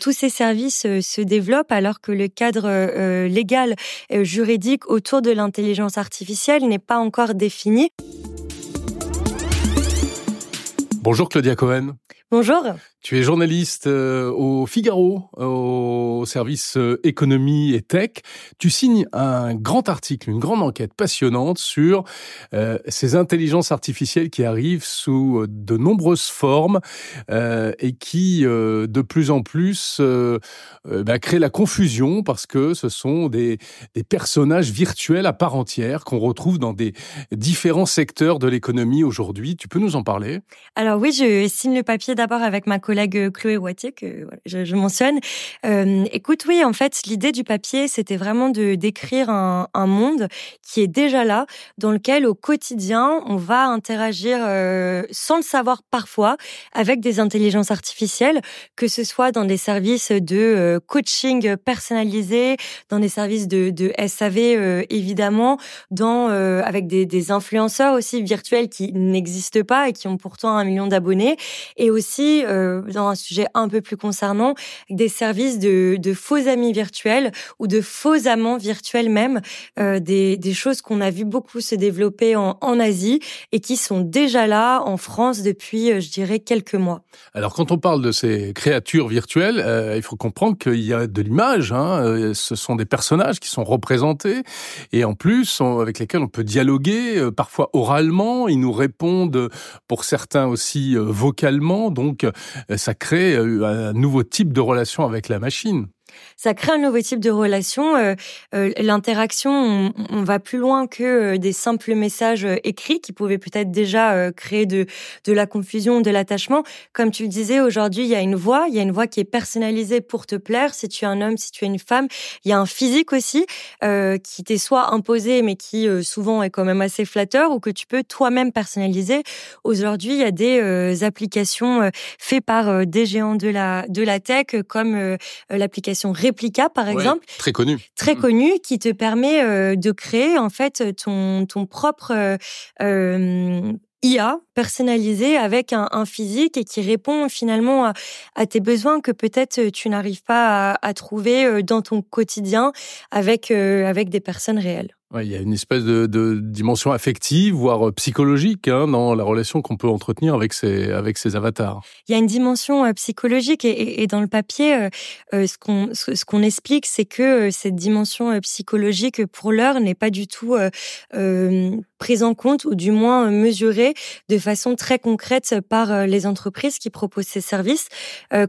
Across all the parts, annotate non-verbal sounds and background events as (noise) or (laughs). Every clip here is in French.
Tous ces services se développent alors que le cadre légal juridique autour de l'intelligence artificielle n'est pas encore défini. Bonjour Claudia Cohen. Bonjour. Tu es journaliste euh, au Figaro, au service euh, économie et tech. Tu signes un grand article, une grande enquête passionnante sur euh, ces intelligences artificielles qui arrivent sous de nombreuses formes et qui, de plus en plus, bah, créent la confusion parce que ce sont des, des personnages virtuels à part entière qu'on retrouve dans des différents secteurs de l'économie aujourd'hui. Tu peux nous en parler? Alors oui, je signe le papier d'abord avec ma collègue euh, Chloé Wattier, que je, je, mentionne. Euh, écoute, oui, en fait, l'idée du papier, c'était vraiment de décrire un, monde qui est déjà là, dans lequel au quotidien, on va interagir euh, sans le savoir parfois avec des intelligences artificielles, que ce soit dans des services de euh, coaching personnalisé, dans des services de, SAV euh, évidemment, dans avec des influenceurs aussi virtuels qui n'existent pas et qui ont pourtant un million d'abonnés, et aussi dans un sujet un peu plus concernant, des services de, de faux amis virtuels ou de faux amants virtuels même, euh, des, des choses qu'on a vu beaucoup se développer en, en Asie et qui sont déjà là en France depuis, euh, je dirais, quelques mois. Alors quand on parle de ces créatures virtuelles, euh, il faut comprendre qu'il y a de l'image. Hein, ce sont des personnages qui sont représentés et en plus avec lesquels on peut dialoguer, parfois oralement. Ils nous répondent pour certains aussi vocalement. Donc ça crée euh, un nouveau type de relation avec la machine ça crée un nouveau type de relation. Euh, euh, l'interaction, on, va plus loin que euh, des simples messages écrits qui pouvaient peut-être déjà créer de, la confusion, de l'attachement. Comme tu le disais, aujourd'hui, il y a une voix, il y a une voix qui est personnalisée pour te plaire. Si tu es un homme, si tu es une femme, il y a un physique aussi qui t'est soit imposé, mais qui souvent est quand même assez flatteur, ou que tu peux toi-même personnaliser. Aujourd'hui, il y a des applications faites par des géants de la de la tech, comme l'application Replica, par exemple. Très connue. Très mm. connue, qui te permet euh, de créer, en fait, ton, ton propre euh, euh IA personnalisé avec un, un, physique et qui répond finalement à, à tes besoins que peut-être tu n'arrives pas à, à, trouver dans ton quotidien avec, avec des personnes réelles. Il y a une espèce de, dimension affective, voire euh, psychologique, hein, dans la relation qu'on peut entretenir avec ces, avec ces avatars. Il y a une dimension euh, psychologique et, dans le papier, euh, ce qu'on ce qu'on explique, c'est que cette dimension psychologique, pour l'heure, n'est pas du tout prise en compte ou du moins mesurée de façon très concrète par les entreprises qui proposent ces services.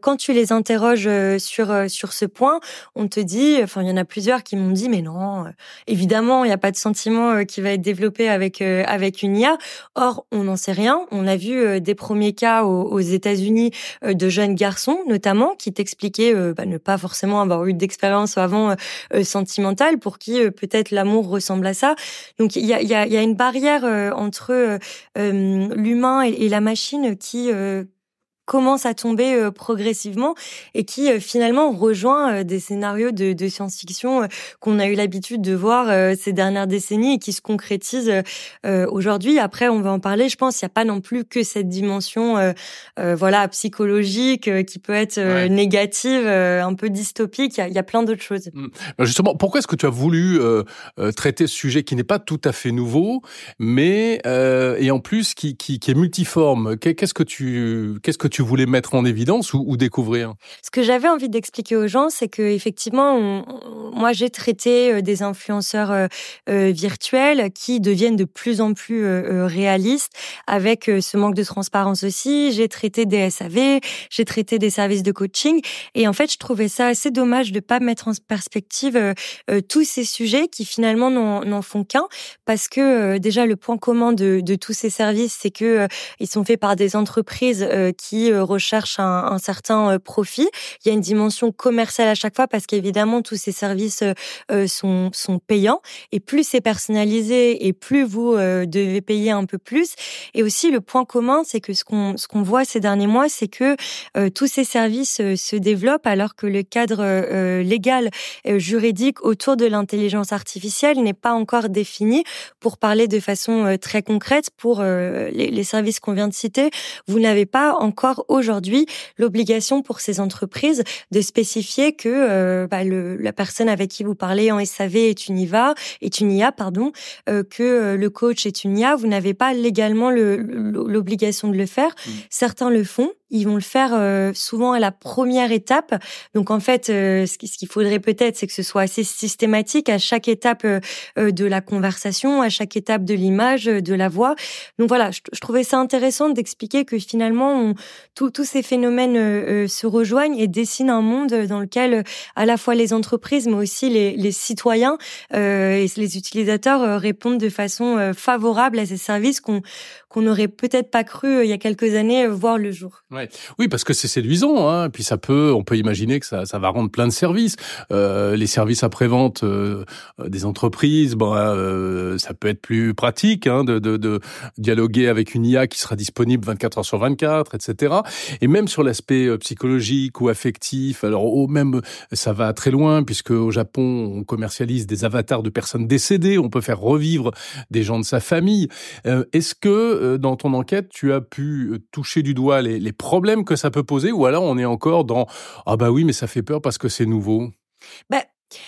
Quand tu les interroges sur sur ce point, on te dit, enfin il y en a plusieurs qui m'ont dit, mais non, évidemment n'y a pas de sentiment euh, qui va être développé avec euh, avec une IA. Or, on n'en sait rien. On a vu euh, des premiers cas aux, États-Unis de jeunes garçons, notamment, qui t'expliquaient bah, ne pas forcément avoir eu d'expérience avant sentimentale, pour qui peut-être l'amour ressemble à ça. Donc, il y a, une barrière entre l'humain et, la machine qui commence à tomber euh, progressivement et qui euh, finalement rejoint euh, des scénarios de, de science-fiction qu'on a eu l'habitude de voir ces dernières décennies et qui se concrétisent aujourd'hui. Après, on va en parler. Je pense qu'il n'y a pas non plus que cette dimension, voilà, psychologique qui peut être négative, un peu dystopique. Il y a, il y a plein d'autres choses. Mmh. Justement, pourquoi est-ce que tu as voulu traiter ce sujet qui n'est pas tout à fait nouveau, mais et en plus qui, qui, qui est multiforme? Qu'est-ce que tu qu'est-ce que tu tu voulais mettre en évidence ou, ou découvrir? Ce que j'avais envie d'expliquer aux gens, c'est que effectivement, moi j'ai traité euh, des influenceurs euh, euh, virtuels qui deviennent de plus en plus réalistes avec ce manque de transparence aussi. J'ai traité des SAV, j'ai traité des services de coaching et en fait, je trouvais ça assez dommage de pas mettre en perspective tous ces sujets qui finalement n'en font qu'un parce que déjà le point commun de, de tous ces services, c'est que ils sont faits par des entreprises qui euh, recherche un, un, certain euh, profit. Il y a une dimension commerciale à chaque fois parce qu'évidemment tous ces services euh, sont, sont payants et plus c'est personnalisé et plus vous devez payer un peu plus. Et aussi le point commun, c'est que ce qu'on ce qu'on voit ces derniers mois, c'est que tous ces services se développent alors que le cadre légal juridique autour de l'intelligence artificielle n'est pas encore défini. Pour parler de façon très concrète, pour les services qu'on vient de citer, vous n'avez pas encore encore aujourd'hui l'obligation pour ces entreprises de spécifier que bah, le, la personne avec qui vous parlez en SAV est une IVA, est une IA, pardon, que le coach est une IA. Vous n'avez pas légalement l'obligation de le faire. Mmh. Certains le font ils vont le faire euh, souvent à la première étape. Donc en fait, euh, ce qu'il faudrait peut-être, c'est que ce soit assez systématique à chaque étape euh, de la conversation, à chaque étape de l'image, de la voix. Donc voilà, je, trouvais ça intéressant d'expliquer que finalement, tous ces phénomènes se rejoignent et dessinent un monde dans lequel à la fois les entreprises, mais aussi les, les citoyens et les utilisateurs répondent de façon favorable à ces services qu'on qu'on n'aurait peut-être pas cru il y a quelques années voir le jour. Oui, parce que c'est séduisant. Hein. Puis ça peut, on peut imaginer que ça, ça va rendre plein de services. Euh, les services après-vente euh, des entreprises, bon, euh, ça peut être plus pratique hein, de, de, de, dialoguer avec une IA qui sera disponible 24 heures sur 24, etc. Et même sur l'aspect euh, psychologique ou affectif, alors au même ça va très loin puisque au Japon on commercialise des avatars de personnes décédées. On peut faire revivre des gens de sa famille. Euh, est-ce que dans ton enquête tu as pu toucher du doigt les, les problèmes que ça peut poser ou alors on est encore dans ah bah oui mais ça fait peur parce que c'est nouveau. Bah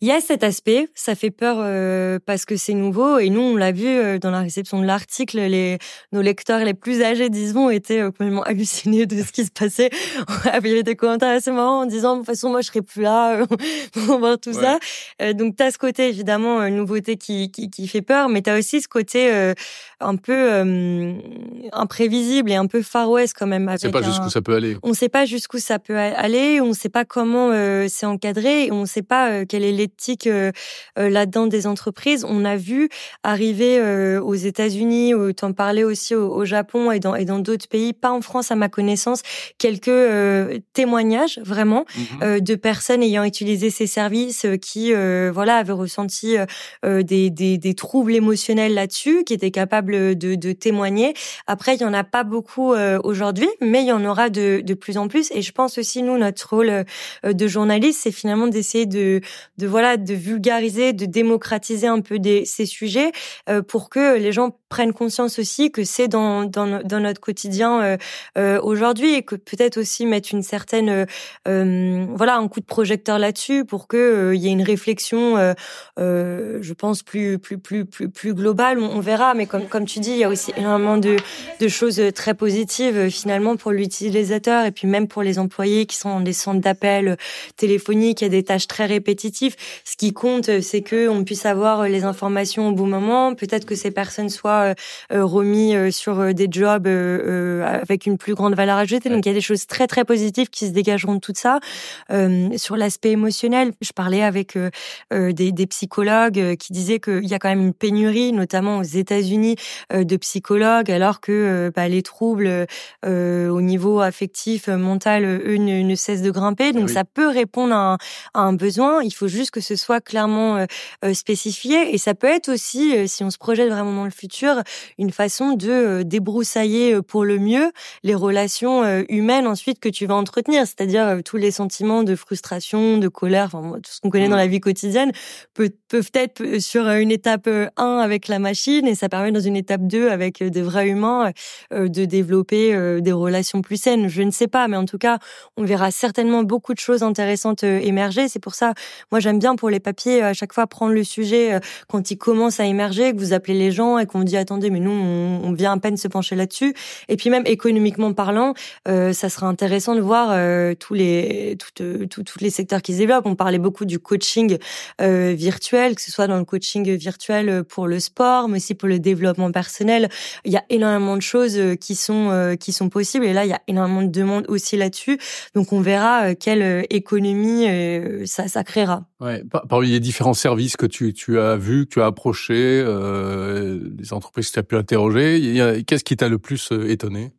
il y a cet aspect, ça fait peur euh, parce que c'est nouveau et nous on l'a vu euh, dans la réception de l'article, les nos lecteurs les plus âgés disons étaient euh, complètement (laughs) hallucinés de ce qui se passait. Il y avait des commentaires assez marrants en disant de toute façon moi je serai plus là (laughs) pour voir tout ça. donc tu as ce côté évidemment nouveauté qui, qui, qui fait peur, mais tu as aussi ce côté un peu imprévisible et un peu Far West quand même. On sait pas jusqu'où ça peut aller. On sait pas jusqu'où ça peut aller, on sait pas comment c'est encadré, on sait pas l'éthique euh, euh, là-dedans des entreprises. On a vu arriver euh, aux États-Unis, tu en parlais aussi au, Japon et dans et dans d'autres pays, pas en France à ma connaissance, quelques témoignages vraiment mmh de personnes ayant utilisé ces services qui voilà avaient ressenti des, des, des troubles émotionnels là-dessus, qui étaient capables de, de témoigner. Après, il y en a pas beaucoup aujourd'hui, mais il y en aura de, de plus en plus. Et je pense aussi nous notre rôle de journaliste, c'est finalement d'essayer de de voilà de vulgariser, de démocratiser un peu des, ces sujets euh, pour que les gens prennent conscience aussi que c'est dans, dans, dans notre quotidien euh, euh, aujourd'hui et que peut-être aussi mettre une certaine voilà un coup de projecteur là-dessus pour que il y ait une réflexion je pense plus plus plus plus plus globale. On, verra mais comme comme tu dis il y a aussi énormément de de choses très positives finalement pour l'utilisateur et puis même pour les employés qui sont dans des centres d'appel téléphoniques. Il y a des tâches très répétitives ce qui compte, euh, c'est que on puisse avoir euh, les informations au bon moment. Peut-être que ces personnes soient euh, remis sur des jobs avec une plus grande valeur ajoutée. Donc il y a des choses très très positives qui se dégageront de tout ça. sur l'aspect émotionnel, je parlais avec des, des, psychologues qui disaient qu'il y a quand même une pénurie, notamment aux États-Unis, de psychologues, alors que bah, les troubles au niveau affectif, mental, eux, ne, cessent de grimper. Donc ça peut répondre à un, à un besoin. Il faut juste que ce soit clairement euh, euh, spécifié. Et ça peut être aussi, euh, si on se projette vraiment dans le futur, une façon de débroussailler pour le mieux les relations humaines ensuite que tu vas entretenir, c'est-à-dire tous les sentiments de frustration, de colère, enfin tout ce qu'on connaît dans mmh. la vie quotidienne peut, peuvent être sur une étape 1 avec la machine et ça permet dans une étape 2 avec des vrais humains de développer des relations plus saines. Je ne sais pas, mais en tout cas, on verra certainement beaucoup de choses intéressantes émerger. C'est pour ça, moi j'aime bien pour les papiers à chaque fois prendre le sujet euh, quand il commence à émerger, que vous appelez les gens et qu'on dit attendez mais nous on, vient à peine se pencher là-dessus. Et puis même économiquement parlant, euh, ça sera intéressant de voir euh, tous les toutes, tous les secteurs qui se développent. On parlait beaucoup du coaching virtuel, que ce soit dans le coaching virtuel pour le sport, mais aussi pour le développement personnel. Il y a énormément de choses qui sont qui sont possibles et là il y a énormément de demandes aussi là-dessus. Donc on verra quelle économie ça, ça créera. Ouais, parmi les différents services que tu, as vus, que tu as approchés, euh, les entreprises que tu as pu interroger, qu'est-ce qui t'a le plus euh, étonné?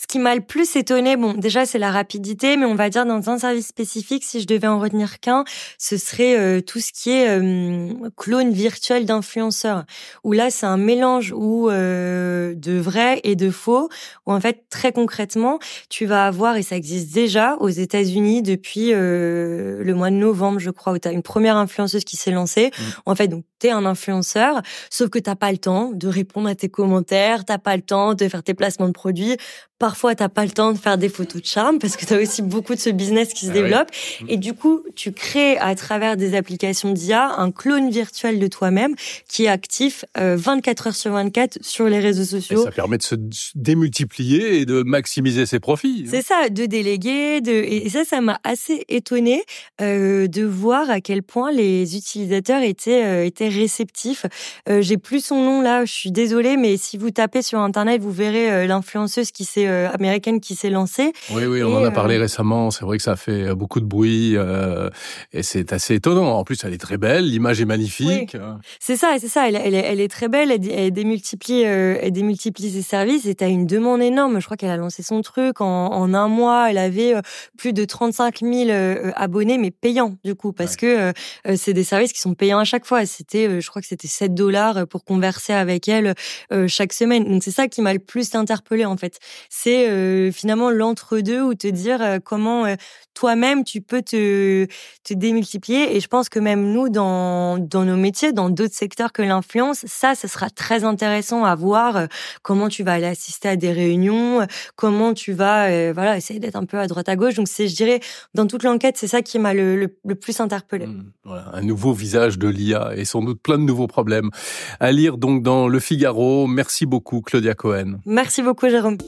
Ce qui m'a le plus étonné, bon, déjà c'est la rapidité, mais on va dire dans un service spécifique, si je devais en retenir qu'un, ce serait euh, tout ce qui est euh, clone virtuel d'influenceurs. Où là, c'est un mélange où euh, de vrai et de faux. Où en fait, très concrètement, tu vas avoir et ça existe déjà aux États-Unis depuis le mois de novembre, je crois, où tu as une première influenceuse qui s'est lancée. Mmh. En fait, donc t'es un influenceur, sauf que t'as pas le temps de répondre à tes commentaires, t'as pas le temps de faire tes placements de produits parfois t'as pas le temps de faire des photos de charme parce que tu as aussi beaucoup de ce business qui se ah développe. Et du coup, tu crées à travers des applications d'IA un clone virtuel de toi-même qui est actif 24 heures sur 24 sur les réseaux sociaux. Et ça permet de se démultiplier et de maximiser ses profits. Hein. C'est ça, de déléguer, de et ça, ça m'a assez étonné euh, de voir à quel point les utilisateurs étaient euh, étaient réceptifs. Euh, J'ai plus son nom là, je suis désolée, mais si vous tapez sur internet, vous verrez euh, l'influenceuse qui s'est euh, américaine qui s'est lancée. Oui, oui, on en a parlé récemment. C'est vrai que ça fait beaucoup de bruit et c'est assez étonnant. En plus, elle est très belle, l'image est magnifique. C'est ça, c'est ça. Elle, elle, elle, est très belle. Elle, elle démultiplie, elle démultiplie ses services. Et t'as une demande énorme. Je crois qu'elle a lancé son truc en, en un mois. Elle avait plus de 35 000 abonnés, mais payants du coup, parce que c'est des services qui sont payants à chaque fois. C'était, je crois que c'était 7 dollars pour converser avec elle chaque semaine. Donc c'est ça qui m'a le plus interpellé en fait. C'est finalement l'entre-deux ou te dire comment toi-même tu peux te, te démultiplier. Et je pense que même nous, dans, dans nos métiers, dans d'autres secteurs que l'influence, ça, ça sera très intéressant à voir comment tu vas aller assister à des réunions, comment tu vas voilà essayer d'être un peu à droite à gauche. Donc c'est, je dirais, dans toute l'enquête, c'est ça qui m'a le, le, plus interpellé. Mmh, voilà, un nouveau visage de l'IA et sans doute plein de nouveaux problèmes. À lire donc dans Le Figaro. Merci beaucoup, Claudia Cohen. Merci beaucoup, Jérôme.